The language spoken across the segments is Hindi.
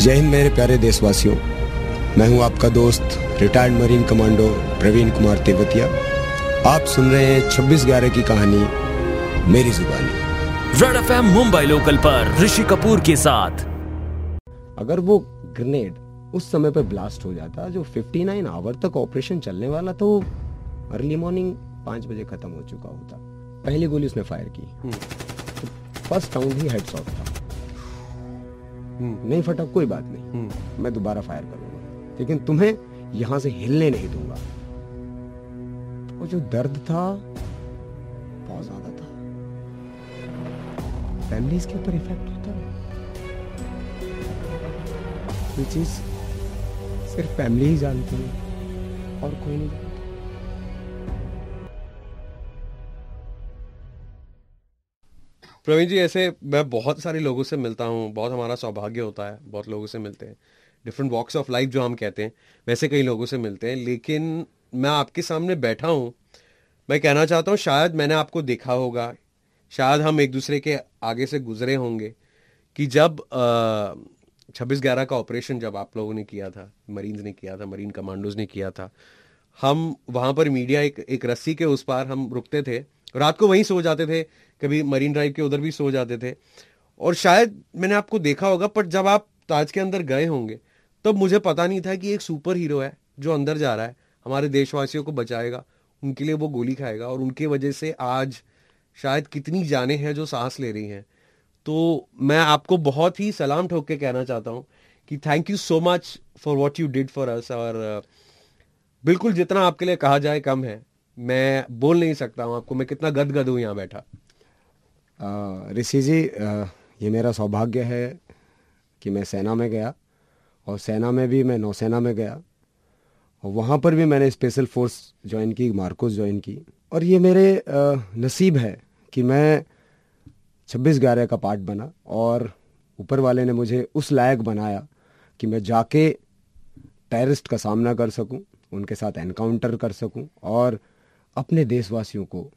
जय हिंद मेरे प्यारे देशवासियों। मैं हूँ आपका दोस्त retired marine commando Praveen Kumar Tewatia. आप सुन रहे हैं छब्बीस ग्यारह की कहानी मेरी जुबानी। रेड एफ़ मुंबई लोकल पर ऋषि कपूर के साथ। अगर वो ग्रेनेड उस समय पे ब्लास्ट हो जाता जो 59 आवर तक ऑपरेशन चलने वाला तो अर्ली मॉर्निंग पाँच बजे खत्म हो चुका होता। पहली गोली उसने फायर की। फ़र्स्ट राउंड ही हेड शॉट था। नहीं फटा कोई बात नहीं। मैं दोबारा फायर करूँगा। लेकिन तुम्हें यहाँ से हिलने नहीं दूँगा। वो जो दर्द था बहुत ज़्यादा था। फैमिलीज़ के ऊपर इफ़ेक्ट होता है। ये चीज़ सिर्फ़ फैमिली ही जानती है। और कोई नहीं। प्रवीण जी, ऐसे मैं बहुत सारे लोगों से मिलता हूँ, बहुत हमारा सौभाग्य होता है, बहुत लोगों से मिलते हैं। डिफरेंट वॉक्स ऑफ़ लाइफ जो हम कहते हैं, वैसे कई लोगों से मिलते हैं, लेकिन मैं आपके सामने बैठा हूँ। मैं कहना चाहता हूँ, शायद मैंने आपको देखा होगा, शायद हम एक दूसरे के आगे से गुजरे होंगे, कि जब छब्बीस ग्यारह का ऑपरेशन जब आप लोगों ने किया था मरीन्स ने किया था, मरीन कमांडोज ने किया था, हम वहाँ पर मीडिया एक एक रस्सी के उस पार हम रुकते थे रात को वहीं सो जाते थे, कभी मरीन ड्राइव के उधर भी सो जाते थे। और शायद मैंने आपको देखा होगा, पर जब आप ताज के अंदर गए होंगे, तब मुझे पता नहीं था कि एक सुपर हीरो है जो अंदर जा रहा है। हमारे देशवासियों को बचाएगा, उनके लिए वो गोली खाएगा और उनके वजह से आज शायद कितनी जाने हैं जो सांस ले रही हैं। तो मैं आपको बहुत ही सलाम ठोक के कहना चाहता हूँ कि thank you so much for what you did for us और, बिल्कुल जितना आपके लिए कहा जाए कम है। मैं बोल नहीं सकता हूँ आपको, मैं कितना गदगद हूँ यहाँ बैठा। ऋषि जी ये मेरा सौभाग्य है कि मैं सेना में गया और सेना में भी मैं नौसेना में गया और वहाँ पर भी मैंने स्पेशल फोर्स ज्वाइन की, मार्कोस ज्वाइन की। और ये मेरे नसीब है कि मैं छब्बीस ग्यारह का पार्ट बना और ऊपर वाले ने मुझे उस लायक बनाया कि मैं जाके टेररिस्ट का सामना कर सकूँ, उनके साथ एनकाउंटर कर सकूँ और अपने देशवासियों को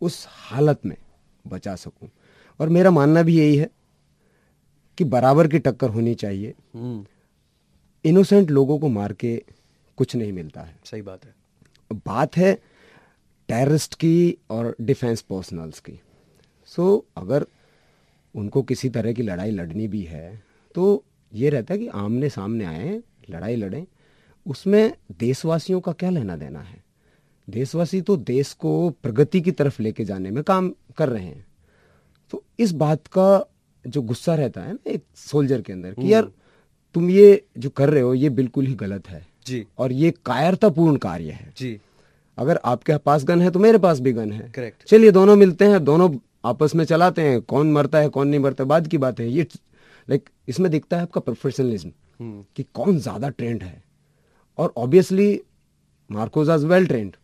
उस हालत में बचा सकूँ। और मेरा मानना भी यही है कि बराबर की टक्कर होनी चाहिए। इनोसेंट लोगों को मार के कुछ नहीं मिलता है। सही बात है। बात है टेररिस्ट की और डिफेंस पर्सनल्स की। सो so, अगर उनको किसी तरह की लड़ाई लड़नी भी है तो ये रहता है कि आमने सामने आए लड़ाई लड़ें उसमें देशवासियों का क्या लेना देना है? देशवासी तो देश को प्रगति की तरफ़ लेके जाने में काम कर रहे हैं। तो इस बात का जो गुस्सा रहता है ना एक सोल्जर के अंदर कि यार हम्म। तुम ये जो कर रहे हो ये बिल्कुल ही गलत है। जी। और ये कायरतापूर्ण कार्य है। जी। अगर आपके पास गन है तो मेरे पास भी गन है। करेक्ट चलिए दोनों मिलते हैं दोनों आपस में चलाते हैं कौन मरता है कौन नहीं मरता बाद की बात है। ये लाइक इसमें दिखता है आपका प्रोफेशनलिज्म हम्म। कि कौन ज़्यादा ट्रेंड है। और ऑब्वियसली मार्कोज आज वेल ट्रेंड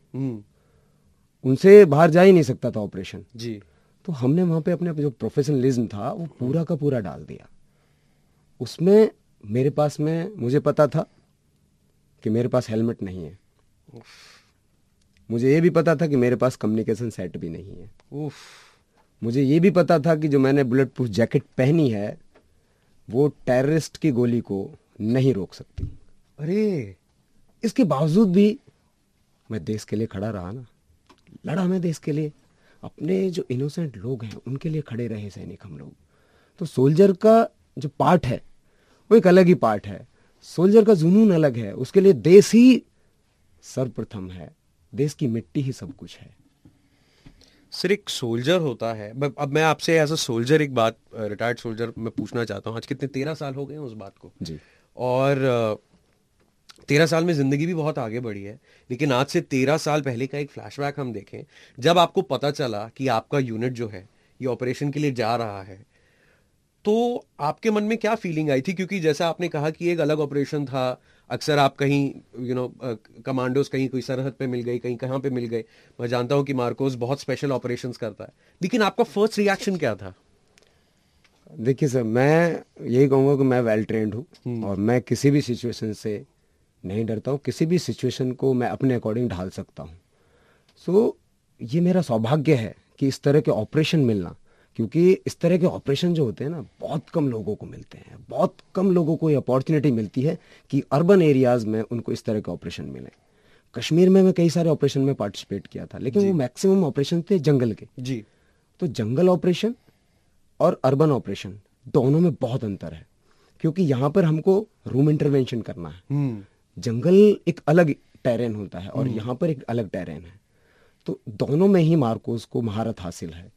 उनसे बाहर जा ही नहीं सकता था ऑपरेशन। जी। तो हमने वहाँ पे अपने जो प्रोफेशनलिज्म था वो पूरा का पूरा डाल दिया। उसमें मेरे पास में मुझे पता था कि मेरे पास हेलमेट नहीं है। मुझे ये भी पता था कि मेरे पास कम्युनिकेशन सेट भी नहीं है। उफ। मुझे ये भी पता था कि जो मैंने बुलेट प्रूफ जैकेट पहनी है वो टेररिस्ट की गोली को नहीं रोक सकती। अरे! इसके बावजूद भी मैं देश के लिए खड़ा रहा ना। लड़ा मैं देश के लिए। अपने जो इनोसेंट लोग हैं उनके लिए खड़े रहे सैनिक हम लोग। तो सोल्जर का जो पार्ट है वो एक अलग ही पार्ट है। सोल्जर का जुनून अलग है। उसके लिए देश ही सर्वप्रथम है। देश की मिट्टी ही सब कुछ है। सर एक सोल्जर होता है। अब मैं आपसे एज अ सोल्जर एक बात रिटायर्ड सोल्जर मैं पूछना चाहता हूँ। आज कितने तेरह साल हो गए उस बात को। जी। और तेरह साल में ज़िंदगी भी बहुत आगे बढ़ी है लेकिन आज से तेरह साल पहले का एक फ्लैशबैक हम देखें जब आपको पता चला कि आपका यूनिट जो है ये ऑपरेशन के लिए जा रहा है तो आपके मन में क्या फीलिंग आई थी? क्योंकि जैसा आपने कहा कि एक अलग ऑपरेशन था अक्सर आप कहीं यू नो कमांडोज कहीं कोई सरहद पे मिल गई कहीं कहाँ पे मिल गए मैं जानता हूँ कि मार्कोस बहुत स्पेशल ऑपरेशन करता है। लेकिन आपका फ़र्स्ट रिएक्शन क्या था? देखिए सर मैं यही कहूँगा कि मैं वेल ट्रेंड हूँ। और मैं किसी भी सिचुएशन से नहीं डरता हूँ किसी भी सिचुएशन को मैं अपने अकॉर्डिंग ढाल सकता हूँ। सो so, ये मेरा सौभाग्य है कि इस तरह के ऑपरेशन मिलना क्योंकि इस तरह के ऑपरेशन जो होते हैं ना बहुत कम लोगों को मिलते हैं। बहुत कम लोगों को ये अपॉर्चुनिटी मिलती है कि अर्बन एरियाज़ में उनको इस तरह के ऑपरेशन मिले। कश्मीर में मैं कई सारे ऑपरेशन में पार्टिसिपेट किया था लेकिन वो मैक्सिमम ऑपरेशन थे जंगल के। जी। तो जंगल ऑपरेशन और अर्बन ऑपरेशन दोनों में बहुत अंतर है क्योंकि यहाँ पर हमको रूम इंटरवेंशन करना है। हम्म। जंगल एक अलग टेरेन होता है और यहाँ पर एक अलग टेरेन है। तो दोनों में ही मार्कोस को महारत हासिल है।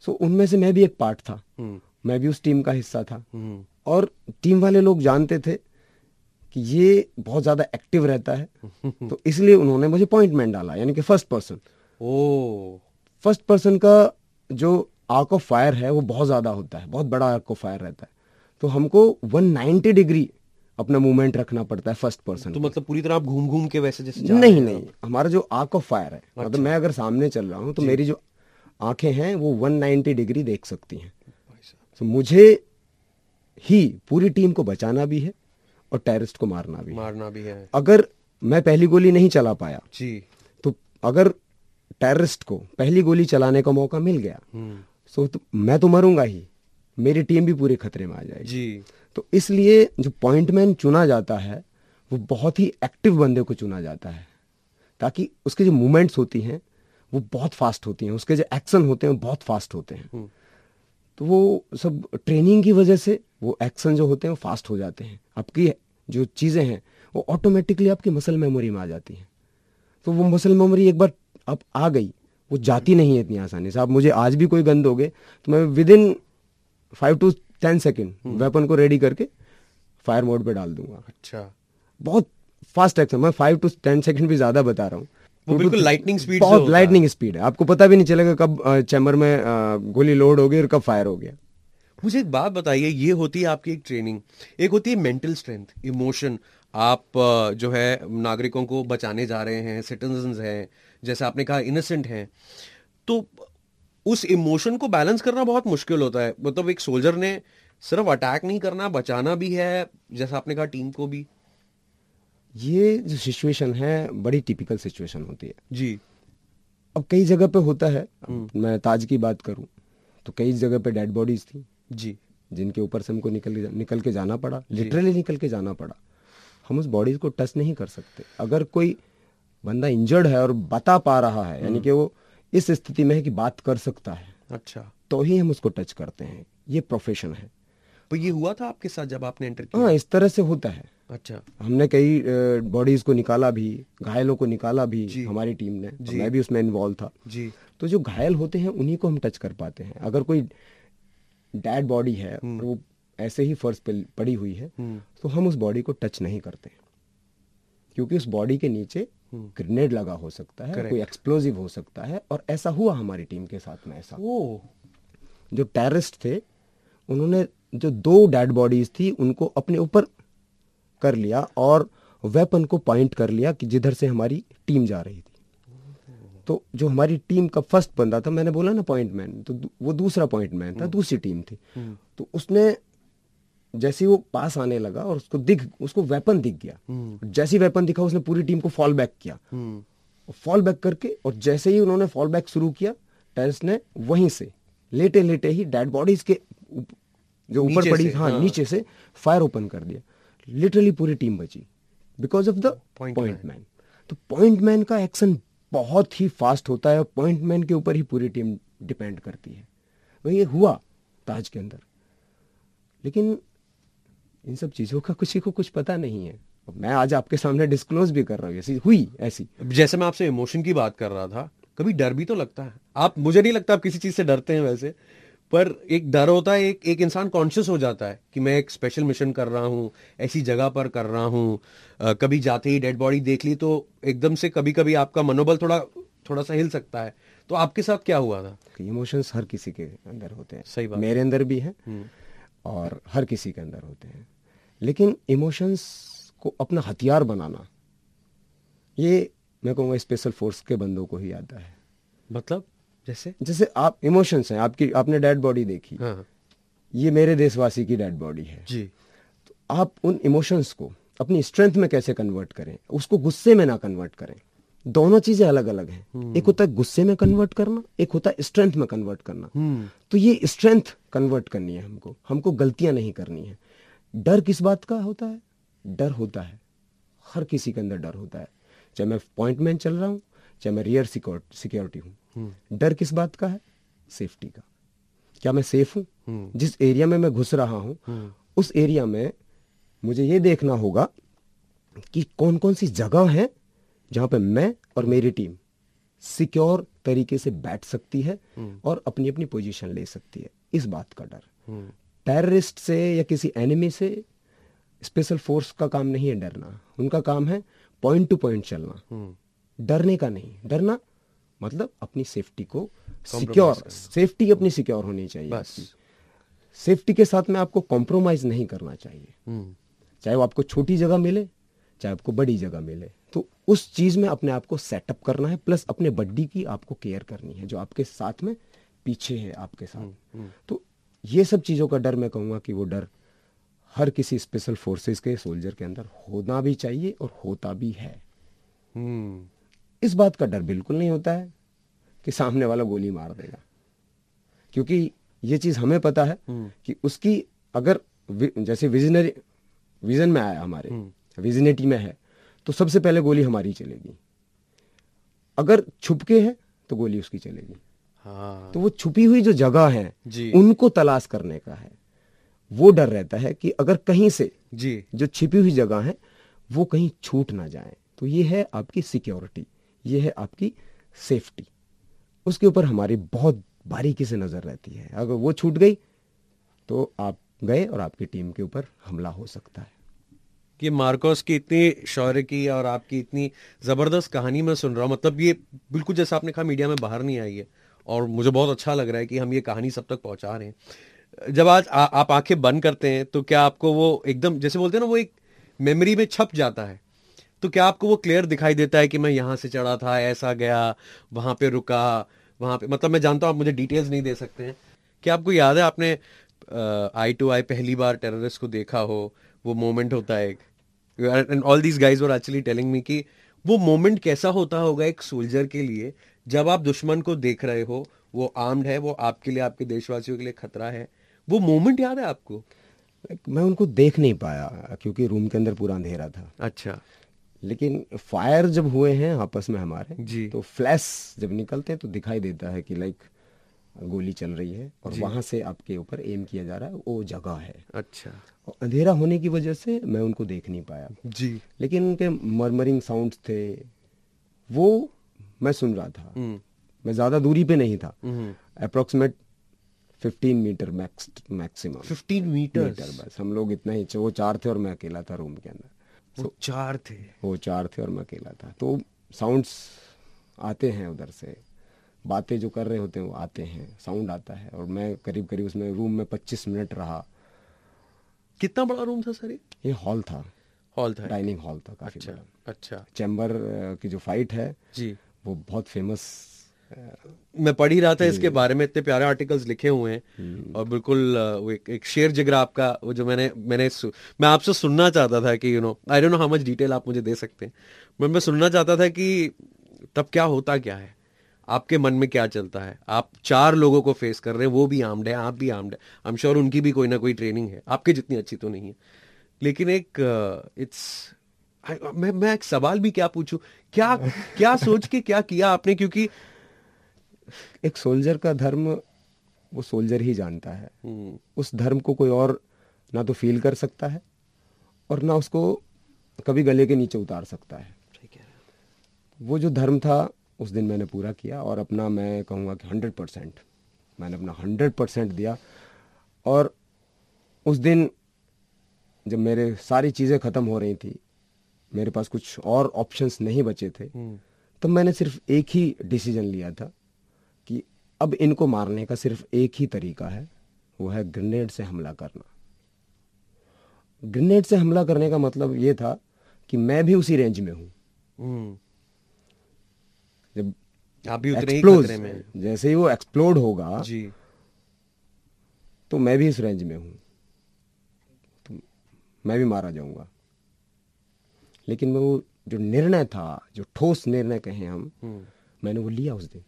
सो उनमें से मैं भी एक पार्ट था। हम्म। मैं भी उस टीम का हिस्सा था। हम्म। और टीम वाले लोग जानते थे कि ये बहुत ज़्यादा एक्टिव रहता है। तो इसलिए उन्होंने मुझे अपॉइंटमेंट डाला यानी कि फ़र्स्ट पर्सन ओ। फ़र्स्ट पर्सन का जो आर्क ऑफ़ फायर है वो बहुत ज़्यादा होता है। बहुत बड़ा आर्क ऑफ़ फायर रहता है। तो हमको 190 डिग्री अपना मूवमेंट रखना पड़ता है फ़र्स्ट पर्सन तो मतलब पूरी तरह आप घूम घूम के वैसे जैसे जा नहीं नहीं हमारा जो आर्क ऑफ़ फायर है अच्छा। मतलब मैं अगर सामने चल रहा हूँ तो मेरी जो आँखें हैं वो 190 डिग्री देख सकती हैं। तो मुझे ही पूरी टीम को बचाना भी है और टेररिस्ट को मारना भी मारना भी है। अगर मैं पहली गोली नहीं चला पाया जी। तो अगर टेररिस्ट को पहली गोली चलाने का मौका मिल गया हम्म। सो तो मैं तो मरूँगा ही मेरी टीम भी पूरे खतरे में आ जाएगी। जी। तो इसलिए जो पॉइंटमैन चुना जाता है वो बहुत ही एक्टिव बंदे को चुना जाता है। ताकि उसके जो मूवमेंट्स होती हैं वो बहुत फास्ट होती हैं उसके जो एक्शन होते हैं वो बहुत फास्ट होते हैं। हम्म। तो वो सब ट्रेनिंग की वजह से वो एक्शन जो होते हैं वो फास्ट हो जाते हैं। आपकी जो चीज़ें हैं वो ऑटोमेटिकली आपकी मसल मेमोरी में आ जाती हैं। तो वो मसल मेमोरी एक बार अब आ गई वो जाती नहीं है इतनी आसानी से। आप मुझे आज भी कोई गन दोगे तो मैं within five to ten second weapon को रेडी करके फायर मोड पे डाल दूँगा। अच्छा। बहुत फास्ट एक्शन मैं फाइव टू टेन सेकंड भी ज़्यादा बता रहा हूँ। वो बिल्कुल lightning speed से बहुत लाइटनिंग स्पीड है। आपको पता भी नहीं चलेगा कब चैम्बर में गोली लोड हो गई और कब फायर हो गया। मुझे एक बात बताइए ये होती है आपकी एक ट्रेनिंग एक होती है मेंटल स्ट्रेंथ इमोशन आप जो है नागरिकों को बचाने जा रहे हैं सिटीजन हैं जैसे आपने कहा इनोसेंट हैं। तो उस इमोशन को बैलेंस करना बहुत मुश्किल होता है। मतलब एक सोल्जर ने सिर्फ़ अटैक नहीं करना बचाना भी है जैसा आपने कहा टीम को भी। ये जो सिचुएशन है बड़ी टिपिकल सिचुएशन होती है। जी। अब कई जगह पे होता है। हम्म। मैं ताज की बात करूँ तो कई जगह पे डेड बॉडीज थी। जी। जिनके ऊपर से हमको निकल निकल के जाना पड़ा। लिटरली निकल के जाना पड़ा। हम उस बॉडीज को टच नहीं कर सकते। अगर कोई बंदा इंजर्ड है और बता पा रहा है यानी कि वो इस स्थिति में है कि बात कर सकता है। अच्छा। तो ही हम उसको टच करते हैं। ये प्रोफेशन है। तो ये हुआ था आपके साथ जब आपने एंटर किया? हाँ इस तरह से होता है। अच्छा। हमने कई बॉडीज को निकाला भी घायलों को निकाला भी हमारी टीम ने। और जी। मैं भी उसमें इन्वॉल्व था। जी। तो जो घायल होते हैं उन्हीं को हम टच कर पाते हैं। अगर कोई डेड बॉडी है और वो ऐसे ही फर्श पे पड़ी हुई है हम्म। तो हम उस बॉडी को टच नहीं करते। क्योंकि उस बॉडी के नीचे ग्रेनेड लगा हो सकता है Correct. कोई एक्सप्लोजिव हो सकता है और ऐसा हुआ हमारी टीम के साथ में ऐसा। ओ जो टेररिस्ट थे उन्होंने जो दो डेड बॉडीज थी उनको अपने ऊपर कर लिया और वेपन को पॉइंट कर लिया कि जिधर से हमारी टीम जा रही थी। तो जो हमारी टीम का फ़र्स्ट बंदा था मैंने बोला ना पॉइंट मैन तो वो दूसरा पॉइंट मैन था दूसरी टीम थी। तो उसने जैसे ही वो पास आने लगा और उसको दिख उसको वेपन दिख गया। जैसे ही वेपन दिखा उसने पूरी टीम को फॉल बैक किया। हम्म। फॉल बैक करके और जैसे ही उन्होंने फॉल बैक शुरू किया टेररिस्ट ने वहीं से लेटे लेटे ही डेड बॉडीज के ऊप- जो ऊपर पड़ी हाँ हाँ। नीचे से फायर ओपन कर दिया। लिटरली पूरी टीम बची। Because of the point man तो पॉइंट मैन का एक्शन बहुत ही फास्ट होता है और पॉइंट मैन के ऊपर ही पूरी टीम डिपेंड करती है। वही हुआ ताज के अंदर। लेकिन इन सब चीज़ों का किसी को कुछ पता नहीं है। मैं आज आपके सामने डिस्क्लोज भी कर रहा हूँ ऐसी हुई ऐसी। जैसे मैं आपसे इमोशन की बात कर रहा था कभी डर भी तो लगता है। आप मुझे नहीं लगता आप किसी चीज़ से डरते हैं वैसे पर एक डर होता है एक एक इंसान कॉन्शियस हो जाता है कि मैं एक स्पेशल मिशन कर रहा हूँ ऐसी जगह पर कर रहा हूँ कभी जाते ही डेड बॉडी देख ली तो एकदम से कभी कभी आपका मनोबल थोड़ा थोड़ा सा हिल सकता है। तो आपके साथ क्या हुआ था? इमोशंस हर किसी के अंदर होते हैं। सही बात। मेरे अंदर भी हैं और हर किसी के अंदर होते हैं। लेकिन इमोशंस को अपना हथियार बनाना ये मैं कहूँगा स्पेशल फोर्स के बंदों को ही आता है। मतलब? जैसे? जैसे आप इमोशंस हैं आपकी आपने डेड बॉडी देखी। हाँ ये मेरे देशवासी की डेड बॉडी है। जी। तो आप उन इमोशंस को अपनी स्ट्रेंथ में कैसे कन्वर्ट करें? उसको गुस्से में ना कन्वर्ट करें। दोनों चीज़ें अलग अलग हैं एक होता है गुस्से में कन्वर्ट करना एक होता है स्ट्रेंथ में कन्वर्ट करना। तो ये स्ट्रेंथ कन्वर्ट करनी है हमको। हमको गलतियाँ नहीं करनी है। डर किस बात का होता है? डर होता है। हर किसी के अंदर डर होता है। चाहे मैं पॉइंट मैन चल रहा हूँ चाहे मैं रियर सिक्योरिटी हूँ। डर किस बात का है? सेफ्टी का। क्या मैं सेफ़ हूँ? जिस एरिया में मैं घुस रहा हूँ उस एरिया में मुझे ये देखना होगा कि कौन कौन सी जगह है जहाँ पे मैं और मेरी टीम सिक्योर तरीके से बैठ सकती है और अपनी अपनी पोजीशन ले सकती है। इस बात का डर। टेररिस्ट से या किसी एनिमी से स्पेशल फोर्स का काम नहीं है डरना। उनका काम है पॉइंट टू पॉइंट चलना। डरने का नहीं। डरना मतलब अपनी सेफ्टी को सिक्योर सेफ्टी अपनी सिक्योर होनी चाहिए। बस। सेफ्टी के साथ में आपको कॉम्प्रोमाइज नहीं करना चाहिए। चाहे वो आपको छोटी जगह मिले चाहे आपको बड़ी जगह मिले। तो उस चीज़ में अपने आप को सेटअप करना है प्लस अपने बड्डी की आपको केयर करनी है जो आपके साथ में पीछे है आपके साथ। तो ये सब चीज़ों का डर मैं कहूँगा कि वो डर हर किसी स्पेशल फोर्सेस के सोल्जर के अंदर होना भी चाहिए और होता भी है। इस बात का डर बिल्कुल नहीं होता है कि सामने वाला गोली मार देगा। क्योंकि ये चीज़ हमें पता है कि उसकी अगर वि, जैसे विजनरी विजन में आया हमारे विजनेटी में है तो सबसे पहले गोली हमारी चलेगी। अगर छुपके है तो गोली उसकी चलेगी। हाँ। तो वो छुपी हुई जो जगह है। उनको तलाश करने का है। वो डर रहता है कि अगर कहीं से जी। जो छिपी हुई जगह है वो कहीं छूट ना जाए। तो ये है आपकी सिक्योरिटी ये है आपकी सेफ्टी। उसके ऊपर हमारी बहुत बारीकी से नज़र रहती है। अगर वो छूट गई तो आप गए और आपकी टीम के ऊपर हमला हो सकता है। कि मार्कोस की इतनी शौर्य की और आपकी इतनी ज़बरदस्त कहानी मैं सुन रहा हूँ। मतलब ये बिल्कुल जैसा आपने कहा मीडिया में बाहर नहीं आई है। और मुझे बहुत अच्छा लग रहा है कि हम ये कहानी सब तक पहुँचा रहे हैं। जब आज आ, आप आँखें बंद करते हैं तो क्या आपको वो एकदम जैसे बोलते हैं ना वो एक मेमोरी में छप जाता है। तो क्या आपको वो क्लियर दिखाई देता है कि मैं यहाँ से चढ़ा था ऐसा गया वहाँ पे रुका वहाँ पे मतलब मैं जानता हूँ आप मुझे डिटेल्स नहीं दे सकते हैं। क्या आपको याद है आपने आई टू आई पहली बार टेररिस्ट को देखा हो? वो मोमेंट होता है एक। And all these guys were actually telling me कि वो मोमेंट कैसा होता होगा एक सोल्जर के लिए जब आप दुश्मन को देख रहे हो वो आर्म्ड है वो आपके लिए आपके देशवासियों के लिए खतरा है वो मोमेंट याद है आपको? मैं उनको देख नहीं पाया क्योंकि रूम के अंदर पूरा अंधेरा था। अच्छा। लेकिन फायर जब हुए हैं आपस में हमारे जी। तो फ्लैश जब निकलते हैं तो दिखाई देता है कि लाइक गोली चल रही है और वहाँ से आपके ऊपर एम किया जा रहा है वो जगह है। अच्छा। और अंधेरा होने की वजह से मैं उनको देख नहीं पाया। जी। लेकिन उनके मरमरिंग साउंड थे वो मैं सुन रहा था। हम्म। मैं ज़्यादा दूरी पे नहीं था। Approximate 15 metre max maximum 15 metre metre बस। हम लोग इतना ही वो चार थे और मैं अकेला था रूम के अंदर। वो चार थे? वो चार थे और मैं अकेला था। तो साउंड्स आते हैं उधर से। बातें जो कर रहे होते हैं वो आते हैं। साउंड आता है और मैं करीब करीब उसमें रूम में 25 मिनट रहा। कितना बड़ा रूम था सर ये? ये हॉल था। हॉल था। डाइनिंग हॉल था काफ़ी अच्छा बड़ा। अच्छा। चैम्बर की जो फाइट है जी। वो बहुत फ़ेमस मैं पढ़ ही रहा था इसके बारे में इतने प्यारे आर्टिकल्स लिखे हुए हैं। और बिल्कुल वो एक, एक शेर जिगरा आपका वो जो मैंने मैंने मैं आपसे सुनना चाहता था कि you know I don't know how much detail आप मुझे दे सकते हैं बट मैं सुनना चाहता था कि तब क्या होता क्या है? आपके मन में क्या चलता है? आप चार लोगों को फेस कर रहे हैं वो भी आर्म्ड है आप भी आर्म्ड है। आई एम श्योर उनकी भी कोई ना कोई ट्रेनिंग है। आपके जितनी अच्छी तो नहीं है। लेकिन एक इट्स मैं मैं एक सवाल भी क्या पूछूँ? क्या क्या सोच के क्या किया आपने? क्योंकि एक सोल्जर का धर्म वो सोल्जर ही जानता है। हम्म, उस धर्म को कोई और ना तो फील कर सकता है और ना उसको कभी गले के नीचे उतार सकता है। ठीक है। वो जो धर्म था उस दिन मैंने पूरा किया और अपना मैं कहूँगा कि हंड्रेड परसेंट मैंने अपना हंड्रेड परसेंट दिया और उस दिन जब मेरे सारी चीज़ें ख़त्म हो रही थी मेरे पास कुछ और ऑप्शंस नहीं बचे थे। तब मैंने सिर्फ़ एक ही डिसीज़न लिया था कि अब इनको मारने का सिर्फ़ एक ही तरीका है वो है ग्रेनेड से हमला करना। ग्रेनेड से हमला करने का मतलब ये था कि मैं भी उसी रेंज में हूँ। हम्म, जब आप भी उतने ही एक्सप्लोज खतरे में। जैसे ही वो एक्सप्लोड होगा जी। तो मैं भी इस रेंज में हूँ। तो मैं भी मारा जाऊँगा। लेकिन मैं वो जो निर्णय था जो ठोस निर्णय कहें हम हम्म, मैंने वो लिया उस दिन।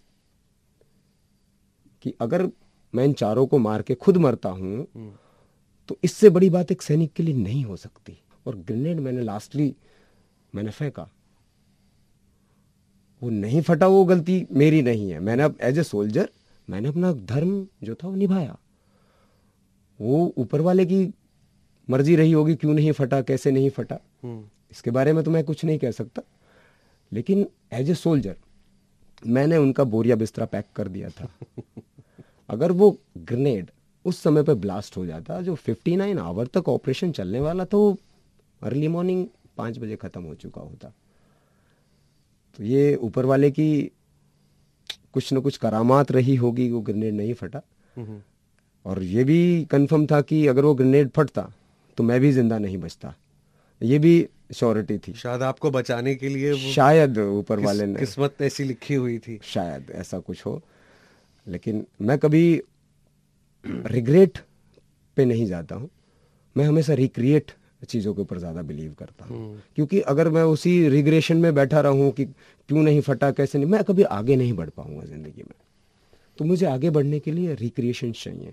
कि अगर मैं इन चारों को मार के खुद मरता हूँ हम्म, तो इससे बड़ी बात एक सैनिक के लिए नहीं हो सकती। और ग्रेनेड मैंने लास्टली मैंने फेंका। वो नहीं फटा वो गलती मेरी नहीं है। मैंने अब एज ए सोल्जर मैंने अपना धर्म जो था वो निभाया। वो ऊपर वाले की मर्ज़ी रही होगी क्यों नहीं फटा कैसे नहीं फटा? हम्म, इसके बारे में तो मैं कुछ नहीं कह सकता। लेकिन एज ए सोल्जर मैंने उनका बोरिया बिस्तरा पैक कर दिया था। अगर वो ग्रेनेड उस समय पर ब्लास्ट हो जाता जो 59 आवर तक ऑपरेशन चलने वाला तो अर्ली मॉर्निंग पाँच बजे ख़त्म हो चुका होता। तो ये ऊपर वाले की कुछ न कुछ करामात रही होगी वो ग्रेनेड नहीं फटा। हम्म, और ये भी कंफर्म था कि अगर वो ग्रेनेड फटता तो मैं भी ज़िंदा नहीं बचता। ये भी श्योरिटी थी। शायद आपको बचाने के लिए वो शायद ऊपर वाले ने किस्मत ऐसी लिखी हुई थी। शायद ऐसा कुछ हो। लेकिन मैं कभी रिग्रेट पे नहीं जाता हूँ। मैं हमेशा रिक्रिएट चीज़ों के ऊपर ज़्यादा बिलीव करता हूँ। क्योंकि अगर मैं उसी रिग्रेशन में बैठा रहूँ कि क्यों नहीं फटा कैसे नहीं मैं कभी आगे नहीं बढ़ पाऊँगा ज़िंदगी में। तो मुझे आगे बढ़ने के लिए रिक्रिएशन चाहिए।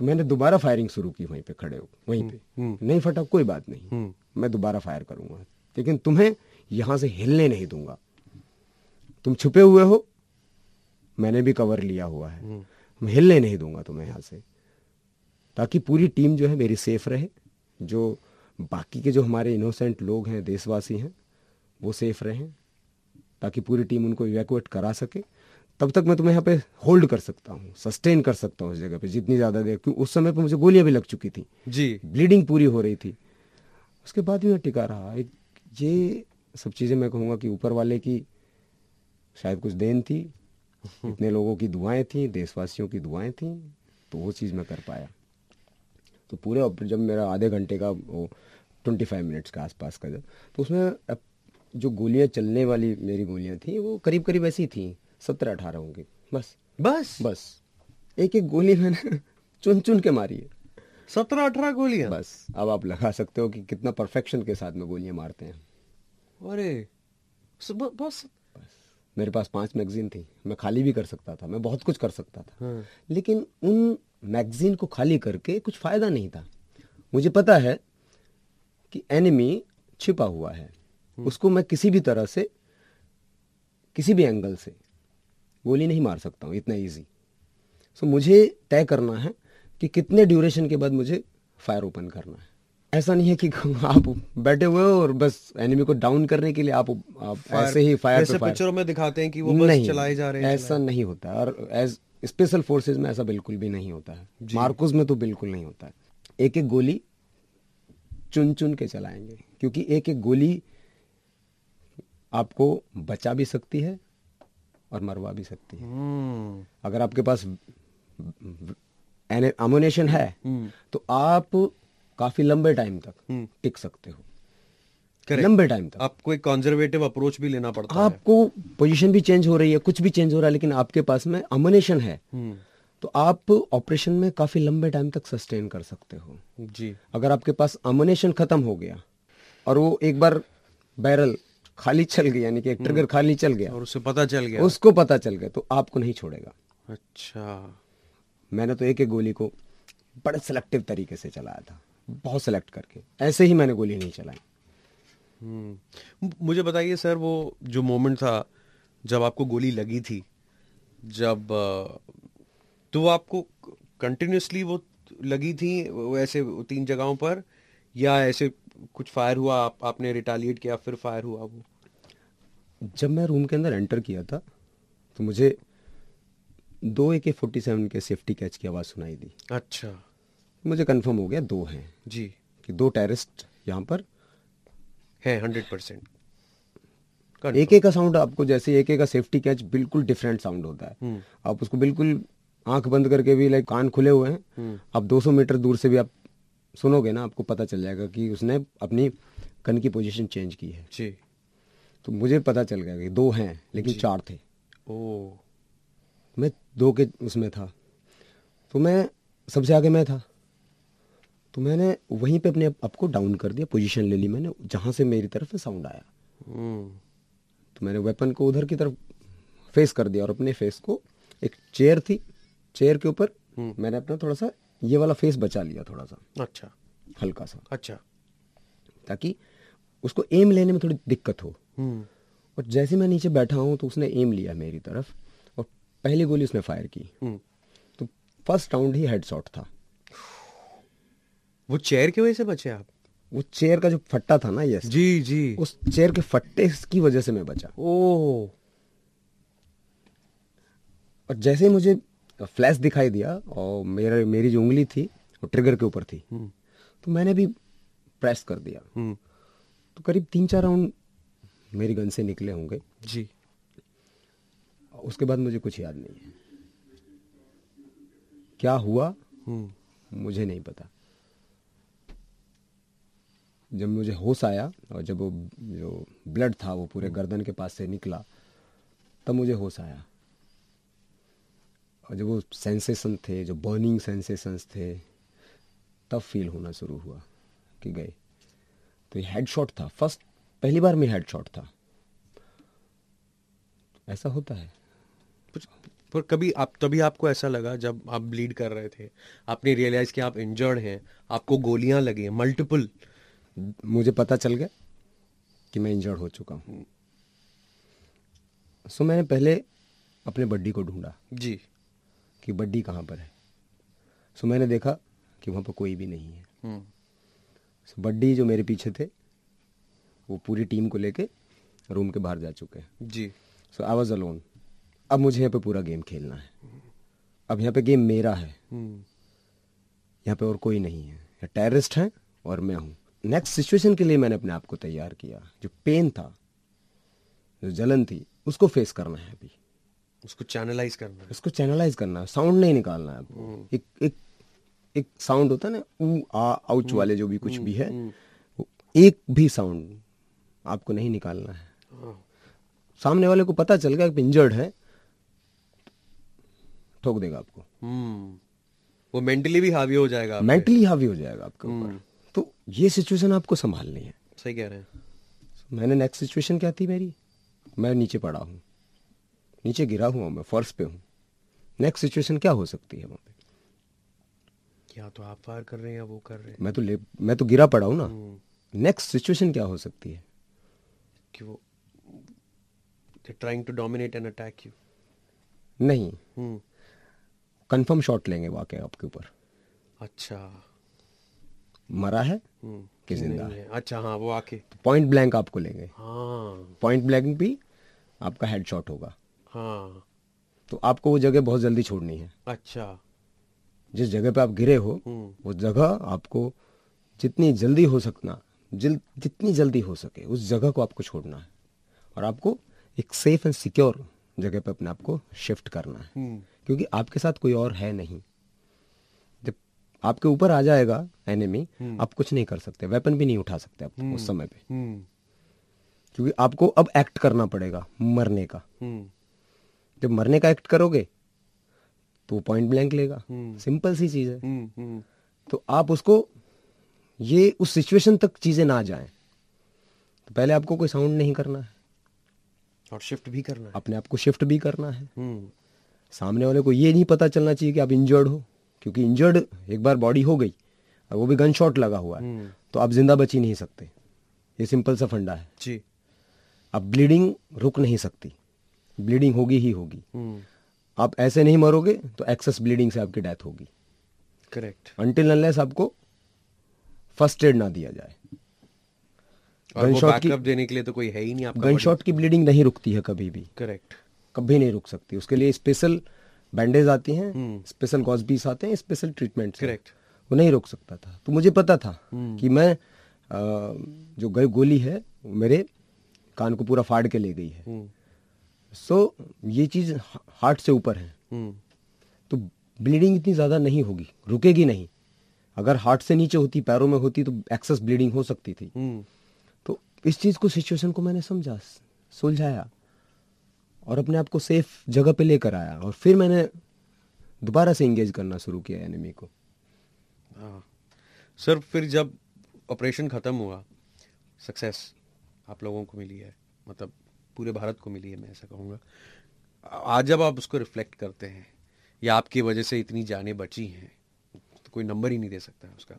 तो मैंने दोबारा फायरिंग शुरू की वहीं पे खड़े हो वहीं पे। नहीं फटा कोई बात नहीं। मैं दोबारा फायर करूँगा। लेकिन तुम्हें यहाँ से हिलने नहीं दूँगा। तुम छुपे हुए हो मैंने भी कवर लिया हुआ है। मैं हिलने नहीं दूँगा तुम्हें यहाँ से। ताकि पूरी टीम जो है मेरी सेफ़ रहे। जो बाकी के जो हमारे इनोसेंट लोग हैं देशवासी हैं वो सेफ़ रहें। ताकि पूरी टीम उनको इवैक्यूएट करा सके। तब तक मैं तुम्हें यहाँ पे होल्ड कर सकता हूँ सस्टेन कर सकता हूँ उस जगह पे जितनी ज़्यादा देर क्योंकि उस समय पे मुझे गोलियाँ भी लग चुकी थी। जी। ब्लीडिंग पूरी हो रही थी। उसके बाद भी मैं टिका रहा। एक ये सब चीज़ें मैं कहूँगा कि ऊपर वाले की शायद कुछ देन थी इतने लोगों की दुआएँ थी देशवासियों की दुआएँ थी तो वो चीज़ मैं कर पाया। तो पूरे जब मेरा आधे घंटे का वो ट्वेंटी फाइव मिनट्स के आसपास का जब तो उसमें जो गोलियाँ चलने वाली मेरी गोलियाँ थी वो करीब करीब ऐसी थी। सत्रह अठारह होंगे। बस। बस? बस। एक एक गोली मैंने चुन चुन के मारी है। सत्रह अठारह गोलियाँ? बस। अब आप लगा सकते हो कि कितना परफेक्शन के साथ में गोलियाँ मारते हैं। अरे बस। मेरे पास पाँच मैगजीन थी। मैं खाली भी कर सकता था। मैं बहुत कुछ कर सकता था। हाँ। लेकिन उन मैगजीन को खाली करके कुछ फ़ायदा नहीं था। मुझे पता है कि एनिमी छिपा हुआ है। उसको मैं किसी भी तरह से किसी भी एंगल से गोली नहीं मार सकता हूँ इतना ईजी सो so, मुझे तय करना है कि कितने ड्यूरेशन के बाद मुझे फायर ओपन करना है। ऐसा नहीं है कि आप बैठे हुए हो और बस एनिमी को डाउन करने के लिए आप, आप ऐसे ही फायर जैसे पिक्चरों में दिखाते हैं कि वो बस चलाए जा रहे हैं ऐसा नहीं होता। और एज स्पेशल फोर्सेज में ऐसा बिल्कुल भी नहीं होता है। मार्कोस में तो बिल्कुल नहीं होता है। एक एक गोली चुन चुन के चलाएँगे। क्योंकि एक एक गोली आपको बचा भी सकती है और मरवा भी सकती है। हम्म, अगर आपके पास अमोनेशन है तो आप काफ़ी लंबे टाइम तक टिक सकते हो। Correct. लंबे टाइम तक। आपको एक कंजर्वेटिव अप्रोच भी लेना पड़ता है। आपको पोजीशन भी चेंज हो रही है कुछ भी चेंज हो रहा है लेकिन आपके पास में अमोनेशन है हम्म, तो आप ऑपरेशन में काफ़ी लंबे टाइम तक सस्टेन कर सकते हो। जी। अगर आपके पास अमोनेशन खत्म हो गया और वो एक बार बैरल खाली चल गया यानी कि एक ट्रिगर खाली चल गया। और उसे पता चल गया। उसको पता चल गया तो आपको नहीं छोड़ेगा। अच्छा। मैंने तो एक एक गोली को बड़े सिलेक्टिव तरीके से चलाया था बहुत सेलेक्ट करके। ऐसे ही मैंने गोली नहीं चलाई। हम्म, मुझे बताइए सर वो जो मोमेंट था जब आपको गोली लगी थी जब तो आपको कंटिन्यूसली वो लगी थी वो ऐसे तीन जगहों पर या ऐसे कुछ फायर हुआ आप, आपने रिटालिएट किया फिर फायर हुआ वो? जब मैं रूम के अंदर एंटर किया था तो मुझे दो ए के फोर्टी सेवन के सेफ्टी कैच की आवाज़ सुनाई दी। अच्छा। मुझे कंफर्म हो गया दो हैं। जी। कि दो टेररिस्ट यहाँ पर है हंड्रेड परसेंट एक एक का साउंड आपको जैसे एक एक का सेफ्टी कैच बिल्कुल डिफरेंट साउंड होता है। आप उसको बिल्कुल आँख बंद करके भी लाइक कान खुले हुए हैं। आप 200 मीटर दूर से भी आप सुनोगे ना आपको पता चल जाएगा कि उसने अपनी कन की पोजीशन चेंज की है। जी। तो मुझे पता चल गया कि दो हैं लेकिन चार थे। ओ। मैं दो के उसमें था। तो मैं सबसे आगे मैं था। तो मैंने वहीं पे अपने आप को डाउन कर दिया पोजीशन ले ली मैंने जहाँ से मेरी तरफ़ से साउंड आया। हम्म। तो मैंने वेपन को उधर की तरफ़ फेस कर दिया और अपने फेस को एक चेयर थी चेयर के ऊपर मैंने अपना थोड़ा सा ये वाला फेस बचा लिया थोड़ा सा। अच्छा। हल्का सा। अच्छा। ताकि उसको एम लेने में थोड़ी दिक्कत हो। हम्म और जैसे मैं नीचे बैठा हूँ तो उसने एम लिया मेरी तरफ़ और पहली गोली उसने फायर की। हम्म। तो फ़र्स्ट राउंड ही हेड शॉट था। वो चेयर की वजह से बचे आप? वो चेयर का जो फट्टा था ना यस जी जी। उस चेयर के फट्टे की वजह से मैं बचा। ओ और जैसे ही मुझे फ्लैश दिखाई दिया और मेरे मेरी जो उंगली थी वो ट्रिगर के ऊपर थी तो मैंने भी प्रेस कर दिया। हम्म। तो करीब तीन चार राउंड मेरी गन से निकले होंगे। जी। उसके बाद मुझे कुछ याद नहीं है। क्या हुआ? हम्म। मुझे नहीं पता। जब मुझे होश आया और जब वो जो ब्लड था वो पूरे गर्दन के पास से निकला तब मुझे होश आया। और जब वो सेंसेशन थे जो बर्निंग सेंसेशंस थे तब फील होना शुरू हुआ कि गए। तो ये हेडशॉट था। फ़र्स्ट पहली बार मेरा हेडशॉट था। ऐसा होता है। पर, कभी आप तभी आपको ऐसा लगा जब आप ब्लीड कर रहे थे? आपने रियलाइज़ किया आप इंजर्ड हैं आपको गोलियाँ लगी हैं मल्टीपल मुझे पता चल गया कि मैं इंजर्ड हो चुका हूँ। सो मैंने पहले अपने बड्डी को ढूंढा जी। कि बड्डी कहाँ पर है। सो मैंने देखा कि वहाँ पर कोई भी नहीं है। हम्म। सो बड्डी जो मेरे पीछे थे वो पूरी टीम को लेके रूम के बाहर जा चुके हैं। जी। सो आई वॉज़ अलोन अब मुझे यहाँ पे पूरा गेम खेलना है। अब यहाँ पे गेम मेरा है। हम्म। यहाँ पे और कोई नहीं है। टेररिस्ट हैं और मैं हूँ। नेक्स्ट सिचुएशन के लिए मैंने अपने आप को तैयार किया। जो पेन था जो जलन थी उसको फेस करना है अभी। उसको चैनलाइज करना है। उसको चैनलाइज करना है। साउंड नहीं निकालना है आपको एक एक एक साउंड होता है ना ऊ आ आउच वाले जो भी कुछ भी है एक भी साउंड आपको नहीं निकालना है। हाँ, सामने वाले को पता चल गया कि इंजर्ड है ठोक देगा आपको। हम्म। वो मेंटली भी हावी हो जाएगा मेंटली हावी हो जाएगा आपके ऊपर। तो ये सिचुएशन आपको संभालनी है। सही कह रहे हैं। मैंने नेक्स्ट सिचुएशन क्या थी मेरी? मैं नीचे पड़ा हूँ। नीचे गिरा हुआ मैं फर्श पे हूँ। नेक्स्ट सिचुएशन क्या हो सकती है वहाँ पे? या तो आप फायर कर रहे हैं या वो कर रहे हैं? मैं तो ले मैं तो गिरा पड़ा हूँ ना। हम्म, नेक्स्ट सिचुएशन क्या हो सकती है? कि वो trying to dominate and attack you नहीं। हम्म। कंफर्म शॉट लेंगे वाकई आपके ऊपर। अच्छा। मरा है? हम्म कि ज़िंदा है? अच्छा हाँ वो आके। पॉइंट ब्लैंक आपको लेंगे। हाँ। पॉइंट ब्लैंक भी आपका हेड शॉट होगा। हाँ। तो आपको वो जगह बहुत जल्दी छोड़नी है। अच्छा। जिस जगह पे आप गिरे हो हम्म। वो जगह आपको जितनी जल्दी हो सकना जिल जितनी जल्दी हो सके उस जगह को आपको छोड़ना है। और आपको एक सेफ़ एंड सिक्योर जगह पे अपने आप को शिफ्ट करना है। हम्म। क्योंकि आपके साथ कोई और है नहीं। जब आपके ऊपर आ जाएगा एनिमी आप कुछ नहीं कर सकते वेपन भी नहीं उठा सकते आप उस समय पे। हम्म। क्योंकि आपको अब एक्ट करना पड़ेगा मरने का। हम्म। जब मरने का एक्ट करोगे तो पॉइंट ब्लैंक लेगा। हम्म। सिंपल सी चीज़ है। हम्म हम्म। तो आप उसको ये उस सिचुएशन तक चीज़ें ना जाएँ। तो पहले आपको कोई साउंड नहीं करना है। और शिफ्ट भी करना है। अपने आप को शिफ्ट भी करना है। हम्म। सामने वाले को ये नहीं पता चलना चाहिए कि आप इंजर्ड हो क्योंकि इंजर्ड एक बार बॉडी हो गई और वो भी गन शॉट लगा हुआ है। हम्म। तो आप ज़िंदा बच ही नहीं सकते। ये सिंपल सा फंडा है। जी। अब ब्लीडिंग रुक नहीं सकती। ब्लीडिंग होगी ही होगी। हम्म। आप ऐसे नहीं मरोगे तो एक्सेस ब्लीडिंग से आपकी डेथ होगी। करेक्ट अनटिल अनलेस आपको फ़र्स्ट एड ना दिया जाए। Gunshot की- देने के लिए तो कोई है ही नहीं आपका गन शॉट की ब्लीडिंग नहीं रुकती है कभी भी। करेक्ट कभी नहीं रुक सकती। उसके लिए स्पेशल बैंडेज आती हैं हम्म। स्पेशल गॉजबीस आते हैं स्पेशल ट्रीटमेंट Correct. वो नहीं रोक सकता था। तो मुझे पता था हम्म। कि मैं अ, जो गई गोली है मेरे कान को पूरा फाड़ के ले गई है। हम्म। सो ये चीज़ हार्ट से ऊपर है। हम्म। तो ब्लीडिंग इतनी ज़्यादा नहीं होगी। रुकेगी नहीं। अगर हार्ट से नीचे होती पैरों में होती तो एक्सेस ब्लीडिंग हो सकती थी। हम्म। तो इस चीज़ को सिचुएशन को मैंने समझा सुलझाया और अपने आप को सेफ़ जगह पे लेकर आया और फिर मैंने दोबारा से इंगेज करना शुरू किया एनिमी को। हाँ। सर फिर जब ऑपरेशन खत्म हुआ सक्सेस आप लोगों को मिली है मतलब पूरे भारत को मिली है मैं ऐसा कहूँगा। आज जब आप उसको रिफ्लेक्ट करते हैं या आपकी वजह से इतनी जानें बची हैं कोई नंबर ही नहीं दे सकता है उसका।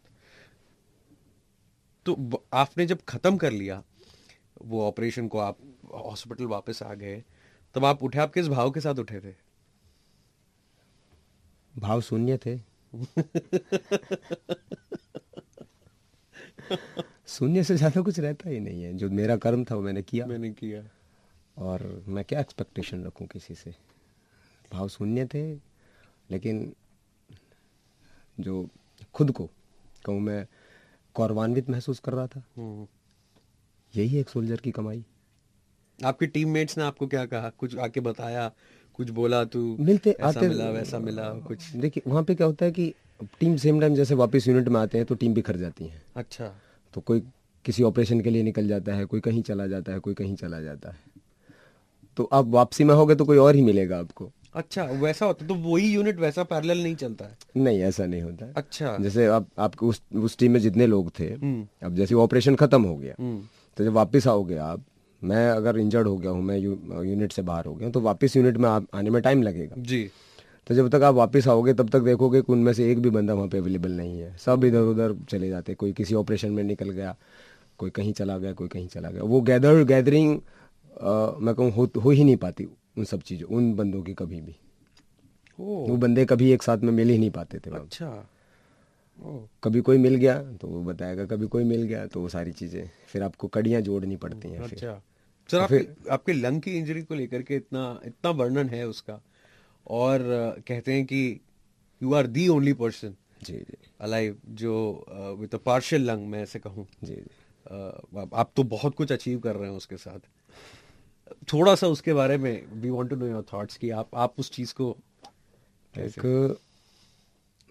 तो आपने जब ख़त्म कर लिया वो ऑपरेशन को आप हॉस्पिटल वापस आ गए तब आप उठे आप किस भाव के साथ उठे थे? भाव शून्य थे। शून्य से ज़्यादा कुछ रहता ही नहीं है। जो मेरा कर्म था वो मैंने किया। मैंने किया। और मैं क्या एक्सपेक्टेशन रखूँ किसी से? भाव शून्य थे लेकिन जो खुद को कहूँ मैं गौरवान्वित महसूस कर रहा था। हम्म। यही एक सोल्जर की कमाई। आपके टीममेट्स ने आपको क्या कहा? कुछ आके बताया? कुछ बोला तू मिलते ऐसा आते मिला वैसा मिला कुछ? देखिए वहाँ पे क्या होता है कि टीम सेम टाइम जैसे वापस यूनिट में आते हैं तो टीम बिखर जाती है। अच्छा। तो कोई किसी ऑपरेशन के लिए निकल जाता है कोई कहीं चला जाता है कोई कहीं चला जाता है। तो आप वापसी में होगे तो कोई और ही मिलेगा आपको। अच्छा वैसा होता तो वही यूनिट वैसा पैरेलल नहीं चलता है? नहीं ऐसा नहीं होता है। अच्छा। जैसे आप आपके उस उस टीम में जितने लोग थे हम्म। अब जैसे ऑपरेशन खत्म हो गया हम्म, तो जब वापस आओगे आप मैं अगर इंजर्ड हो गया हूँ मैं यू, यूनिट से बाहर हो गया हूँ तो वापस यूनिट में आप आने में टाइम लगेगा। जी। तो जब तक आप वापस आओगे तब तक देखोगे कि उनमें से एक भी बंदा वहाँ पे अवेलेबल नहीं है। सब इधर उधर चले जाते कोई किसी ऑपरेशन में निकल गया कोई कहीं चला गया कोई कहीं चला गया। वो गैदर गैदरिंग मैं कहूँ हो, हो ही नहीं पाती। उन सब चीज़ों उन बंदों की कभी भी। वो बंदे कभी एक साथ में मिल ही नहीं पाते थे अच्छा। कभी कोई मिल गया तो वो बताएगा कभी कोई मिल गया तो वो सारी चीज़ें फिर आपको कड़ियाँ जोड़नी पड़ती हैं अच्छा। सर आपके आपके लंग की इंजरी को लेकर के इतना इतना वर्णन है उसका और कहते हैं कि you are the only person जी जी। अलाइव जो विद पार्शियल लंग मैं ऐसे कहूँ। जी जी। आप आप तो बहुत कुछ अचीव कर रहे हैं उसके साथ। थोड़ा सा उसके बारे में we want to know your thoughts कि आप आप उस चीज़ को एक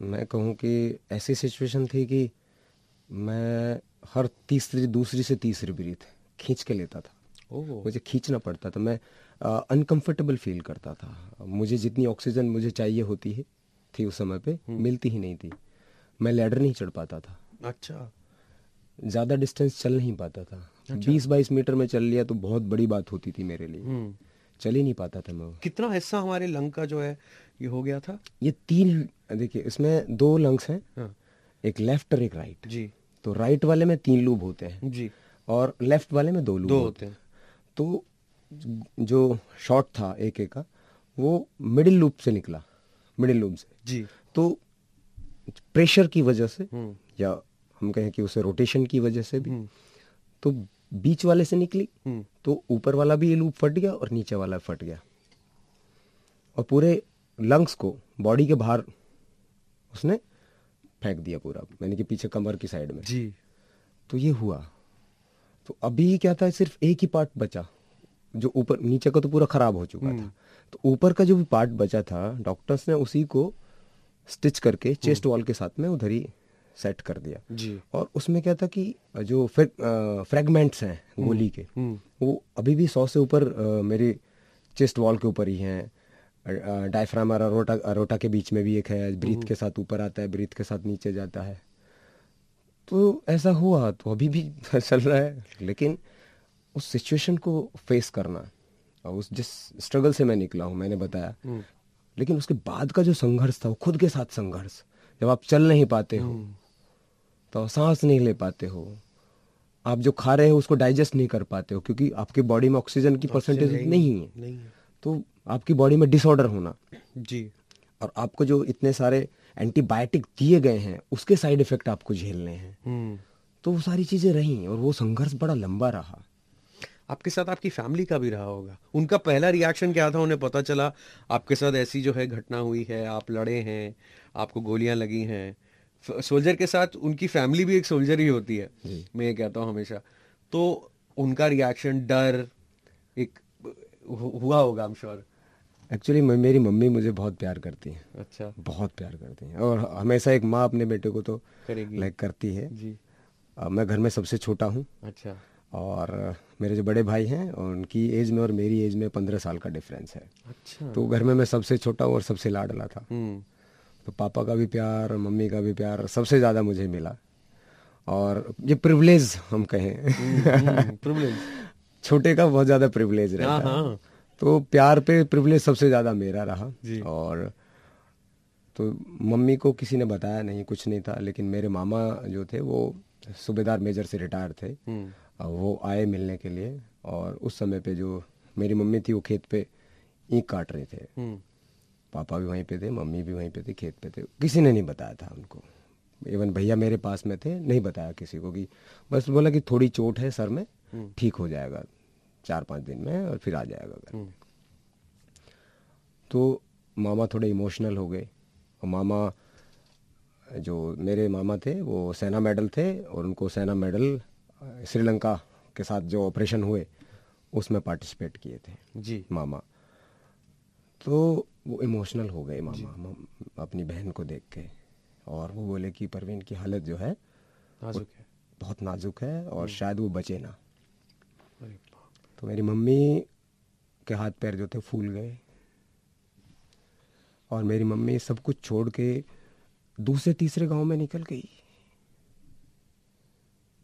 मैं कहूँ कि ऐसी सिचुएशन थी कि मैं हर तीसरी दूसरी से तीसरी ब्रीथ खींच के लेता था। ओह। मुझे खींचना पड़ता था। मैं अनकंफर्टेबल फील करता था। मुझे जितनी ऑक्सीजन मुझे चाहिए होती है थी उस समय पे hmm. मिलती ही नहीं थी। मैं लैडर नहीं चढ़ पाता था। अच्छा। ज़्यादा डिस्टेंस चल नहीं पाता था। बीस बाईस मीटर में चल लिया तो बहुत बड़ी बात होती थी मेरे लिए। हम्म। चल ही नहीं पाता था मैं। कितना हिस्सा हमारे लंग का जो है ये हो गया था? ये तीन देखिए इसमें दो लंग्स हैं हाँ। एक लेफ़्ट और एक राइट जी। तो राइट वाले में तीन लूब होते हैं जी। और लेफ़्ट वाले में दो लूब दो होते हैं। तो जो शॉट था एक एक का वो मिडिल लूप से निकला। मिडिल लूप से। जी। तो प्रेशर की वजह से हम्म। या हम कहें कि उसे रोटेशन की वजह से भी। हम्म। तो बीच वाले से निकली हम्म। तो ऊपर वाला भी ये लूप फट गया और नीचे वाला फट गया। और पूरे लंग्स को बॉडी के बाहर उसने फेंक दिया पूरा यानी कि पीछे कमर की साइड में। जी। तो ये हुआ। तो अभी क्या था सिर्फ़ एक ही पार्ट बचा जो ऊपर नीचे का तो पूरा खराब हो चुका था। तो ऊपर का जो भी पार्ट बचा था डॉक्टर्स ने उसी को स्टिच करके चेस्ट वॉल के साथ में उधर ही सेट कर दिया। जी। और उसमें क्या था कि जो फ्रेगमेंट्स हैं गोली के हम्म। वो अभी भी सौ से ऊपर मेरे चेस्ट वॉल के ऊपर ही हैं। डायफ्राम और अरोटा अरोटा के बीच में भी एक है ब्रीथ के साथ ऊपर आता है ब्रीथ के साथ नीचे जाता है। तो ऐसा हुआ तो अभी भी चल रहा है। लेकिन उस सिचुएशन को फेस करना और उस जिस स्ट्रगल से मैं निकला हूँ मैंने बताया। हम्म। लेकिन उसके बाद का जो संघर्ष था वो खुद के साथ संघर्ष जब आप चल नहीं पाते हो तो सांस नहीं ले पाते हो। आप जो खा रहे हो उसको डाइजेस्ट नहीं कर पाते हो क्योंकि आपकी बॉडी में ऑक्सीजन की परसेंटेज है ही नहीं है। नहीं तो आपकी बॉडी में डिसऑर्डर होना। जी। और आपको जो इतने सारे एंटीबायोटिक दिए गए हैं उसके साइड इफ़ेक्ट आपको झेलने हैं। हम्म। तो वो सारी चीज़ें रही और वो संघर्ष बड़ा लंबा रहा। आपके साथ आपकी फैमिली का भी रहा होगा। उनका पहला रिएक्शन क्या था उन्हें पता चला आपके साथ ऐसी जो है घटना हुई है आप लड़े हैं आपको गोलियाँ लगी हैं। सोल्जर के साथ उनकी फैमिली भी एक सोल्जर ही होती है मैं ये कहता हूँ हमेशा। तो उनका रिएक्शन डर एक हुआ होगा आई एम श्योर एक्चुअली मेरी मम्मी मुझे बहुत प्यार करती है। अच्छा। बहुत प्यार करती हैं। और हमेशा एक माँ अपने बेटे को तो लाइक करती है। जी। अ, मैं घर में सबसे छोटा हूँ। अच्छा। और मेरे जो बड़े भाई हैं और उनकी एज में और मेरी एज में पंद्रह साल का डिफरेंस है। अच्छा। तो घर में मैं सबसे छोटा हूँ और सबसे लाडला था। हम्म। तो पापा का भी प्यार मम्मी का भी प्यार सबसे ज़्यादा मुझे मिला और ये प्रिवलेज हम कहें प्रिविलेज छोटे का बहुत ज़्यादा प्रिवलेज रहता हाँ, है हाँ। तो प्यार पे प्रिविलेज सबसे ज़्यादा मेरा रहा जी। और तो मम्मी को किसी ने बताया नहीं कुछ नहीं था लेकिन मेरे मामा जो थे वो सूबेदार मेजर से रिटायर थे हम्म। वो आए मिलने के लिए और उस समय पे जो मेरी मम्मी थी वो खेत पे ईंख काट रहे थे हम्म। पापा भी वहीं पे थे मम्मी भी वहीं पे थे खेत पे थे। किसी ने नहीं बताया था उनको। इवन भैया मेरे पास में थे नहीं बताया किसी को कि बस बोला कि थोड़ी चोट है सर में ठीक हो जाएगा चार पाँच दिन में और फिर आ जाएगा घर। हम्म। तो मामा थोड़े इमोशनल हो गए। और मामा जो मेरे मामा थे वो सेना मेडल थे और उनको सेना मेडल श्रीलंका के साथ जो ऑपरेशन हुए उसमें पार्टिसिपेट किए थे जी। मामा। तो वो इमोशनल हो गए मामा अपनी बहन को देख के। और वो बोले कि परवीन की हालत जो है नाजुक है। बहुत नाजुक है और शायद वो बचे ना। तो मेरी मम्मी के हाथ पैर जो थे फूल गए। और मेरी मम्मी सब कुछ छोड़ के दूसरे तीसरे गाँव में निकल गई।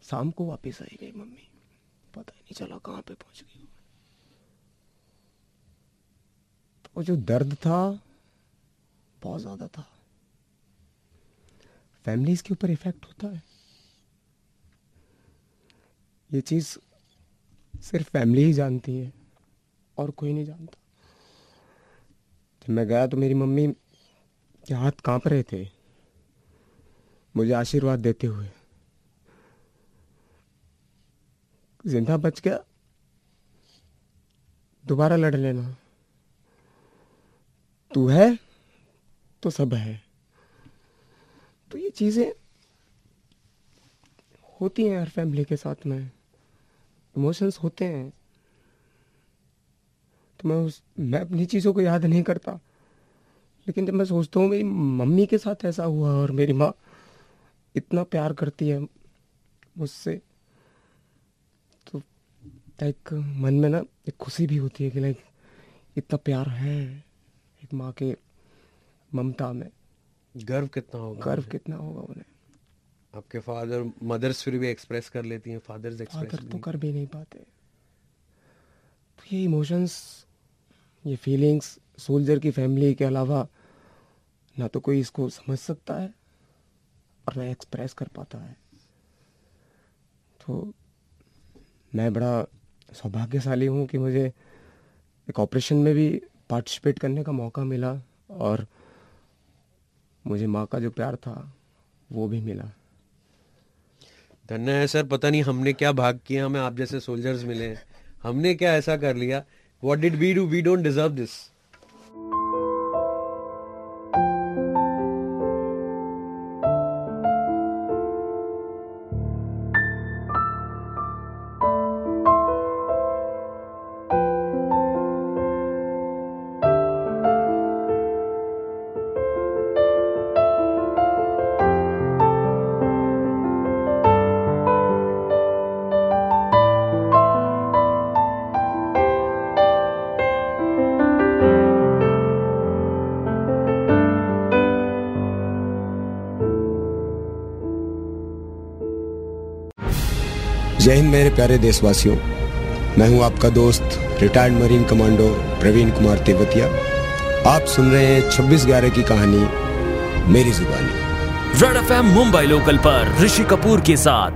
शाम को वापस आई मेरी मम्मी। पता ही नहीं चला कहाँ पे पहुँच गई। तो जो दर्द था, बहुत ज़्यादा था। फैमिलीज़ के ऊपर इफ़ेक्ट होता है। ये चीज़ सिर्फ़ फैमिली ही जानती है और कोई नहीं जानता। जब मैं गया तो मेरी मम्मी के हाथ काँप रहे थे। मुझे आशीर्वाद देते हुए। ज़िंदा बच गया। दोबारा लड़ लेना। तू है तो सब है। तो ये चीज़ें होती हैं हर फैमिली के साथ में। इमोशंस होते हैं। तो मैं उस, मैं अपनी चीज़ों को याद नहीं करता। लेकिन जब मैं सोचता हूँ, मेरी मम्मी के साथ ऐसा हुआ और मेरी माँ इतना प्यार करती है मुझसे तो लाइक मन में ना एक खुशी भी होती है कि लाइक इतना प्यार है। एक माँ के ममता में। गर्व कितना होगा गर्व कितना होगा उन्हें। आपके फादर मदर्स फिर भी एक्सप्रेस कर लेती हैं फादर्स एक्सप्रेस फादर तो कर भी नहीं पाते। तो ये इमोशंस ये फीलिंग्स सोल्जर की फैमिली के अलावा ना तो कोई इसको समझ सकता है और ना एक्सप्रेस कर पाता है। तो मैं बड़ा सौभाग्यशाली हूँ कि मुझे एक ऑपरेशन में भी पार्टिसिपेट करने का मौका मिला और मुझे माँ का जो प्यार था, वो भी मिला। धन्य है सर, पता नहीं हमने क्या भाग किया, हमें आप जैसे सोल्जर्स मिले। हमने क्या ऐसा कर लिया? What did we do we don't deserve this जय हिंद मेरे प्यारे देशवासियों। मैं हूँ आपका दोस्त, retired marine commando Praveen Kumar Tewatia. आप सुन रहे हैं 26 ग्यारह की कहानी, मेरी जुबानी। रेड एफ़ मुंबई लोकल पर ऋषि कपूर के साथ।